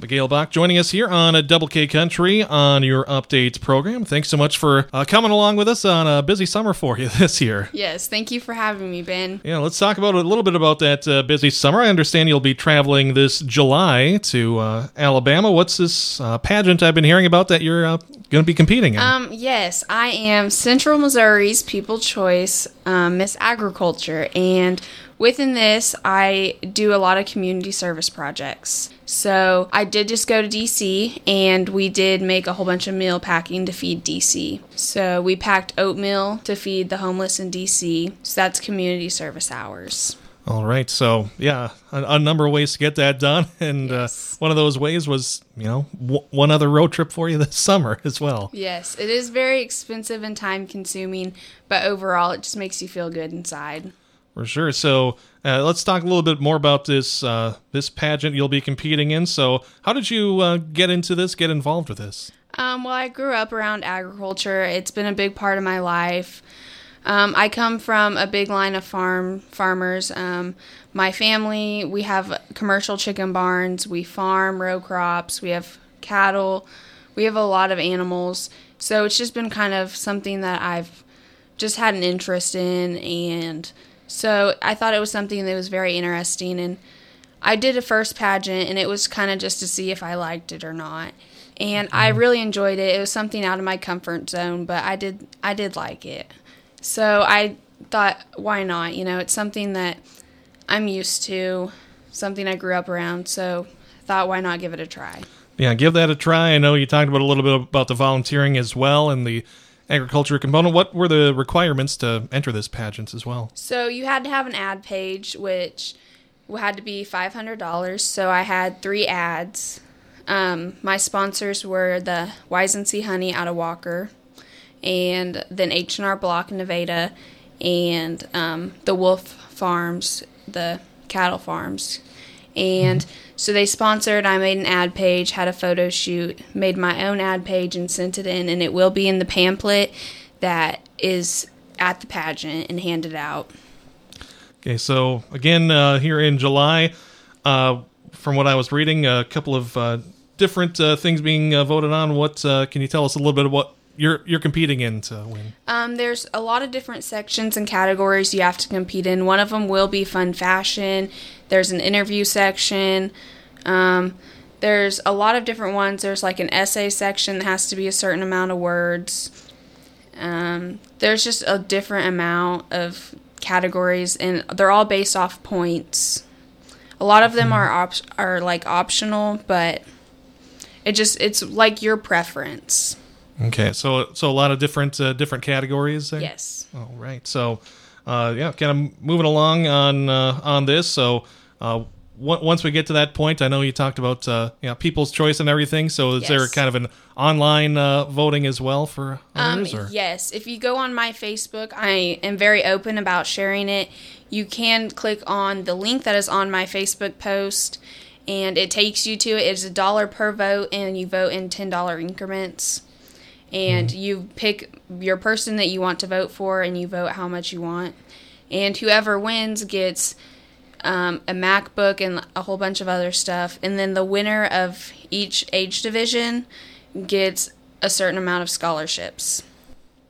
Abbigayle Balk joining us here on a Double K Country on your update program. Thanks so much for uh, coming along with us on a busy summer for you this year. Yes, thank you for having me, Ben. Yeah, let's talk about a little bit about that uh, busy summer. I understand you'll be traveling this July to uh, Alabama. What's this uh, pageant I've been hearing about that you're uh, going to be competing in? Um, yes, I am Central Missouri's People Choice um, Miss Agriculture, and within this, I do a lot of community service projects. So I did just go to DC and we did make a whole bunch of meal packing to feed DC. So we packed oatmeal to feed the homeless in DC. So that's community service hours. All right. So, yeah, a, a, number of ways to get that done. And yes. uh, one of those ways was, you know, w- one other road trip for you this summer as well. Yes. It is very expensive and time consuming, but overall, it just makes you feel good inside. For sure. So uh, let's talk a little bit more about this uh, this pageant you'll be competing in. So, how did you uh, get into this? Get involved with this? Um, well, I grew up around agriculture. It's been a big part of my life. Um, I come from a big line of farm farmers. Um, my family, we have commercial chicken barns. We farm row crops. We have cattle. We have a lot of animals. So it's just been kind of something that I've just had an interest in, and so I thought it was something that was very interesting. And I did a first pageant, and it was kind of just to see if I liked it or not. And I mm-hmm. really enjoyed it. It was something out of my comfort zone, but I did I did like it. So I thought, why not? You know, it's something that I'm used to, something I grew up around. So I thought, why not give it a try? Yeah, give that a try. I know you talked about a little bit about the volunteering as well and the agriculture component. What were the requirements to enter this pageant as well? So you had to have an ad page, which had to be five hundred dollars. So I had three ads. Um, my sponsors were the Wise and Sea Honey out of Walker, and then H and R Block in Nevada, and um, the Wolf Farms, the cattle farms, and so they sponsored. I made an ad page, had a photo shoot, made my own ad page, and sent it in, and it will be in the pamphlet that is at the pageant and handed out. Okay, so again, uh, here in July, uh, from what I was reading, a couple of uh, different uh, things being uh, voted on. What uh, can you tell us a little bit what you're you're competing in to win? Um, there's a lot of different sections and categories you have to compete in. One of them will be fun fashion. There's an interview section. Um, there's a lot of different ones. There's like an essay section that has to be a certain amount of words. Um, there's just a different amount of categories, and they're all based off points. A lot of them mm-hmm. are op- are like optional, but it just it's like your preference. Okay, so so a lot of different uh, different categories there. Yes. All right. So, uh, yeah, kind of moving along on uh, on this. So, uh, w- once we get to that point, I know you talked about uh, you know, people's choice and everything. So, is yes. there kind of an online uh, voting as well for others? Um, yes. If you go on my Facebook, I am very open about sharing it. You can click on the link that is on my Facebook post, and it takes you to it. It's a dollar per vote, and you vote in ten dollar increments and mm-hmm. you pick your person that you want to vote for and you vote how much you want. And whoever wins gets um, a macbook and a whole bunch of other stuff. And then the winner of each age division gets a certain amount of scholarships.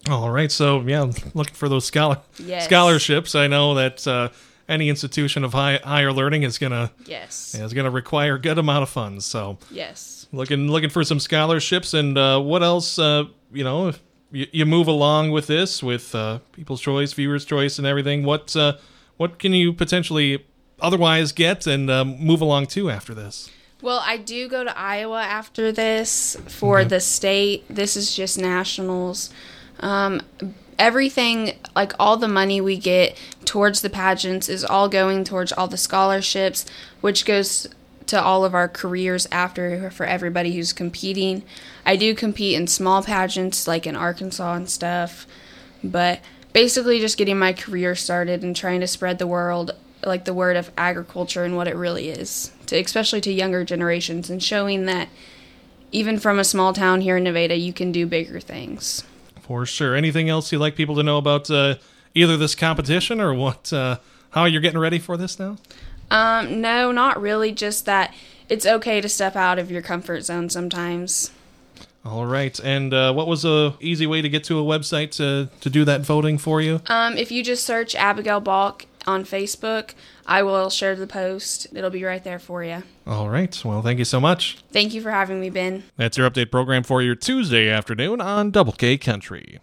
All right. So yeah looking for those scholar yes. scholarships. I know that uh, any institution of high, higher learning is gonna yes. is gonna require a good amount of funds so. Yes. Looking looking for some scholarships and uh, what else uh, you know you, you, move along with this with uh, people's choice viewers choice and everything what uh, what can you potentially otherwise get and um, move along to after this? Well i do go to iowa after this for okay. the state. This is just nationals um, everything like all the money we get towards the pageants is all going towards all the scholarships which goes to all of our careers after for everybody who's competing. I do compete in small pageants like in Arkansas and stuff, but basically just getting my career started and trying to spread the world like the word of agriculture and what it really is to especially to younger generations and showing that even from a small town here in Nevada you can do bigger things. For sure. Anything else you'd like people to know about uh, either this competition or what uh, how you're getting ready for this now? Um, no, not really. Just that it's okay to step out of your comfort zone sometimes. All right. And uh, what was a easy way to get to a website to, to do that voting for you? Um, if you just search Abbigayle Balk on Facebook, I will share the post. It'll be right there for you. All right. Well, thank you so much. Thank you for having me, Ben. That's your update program for your Tuesday afternoon on Double K Country.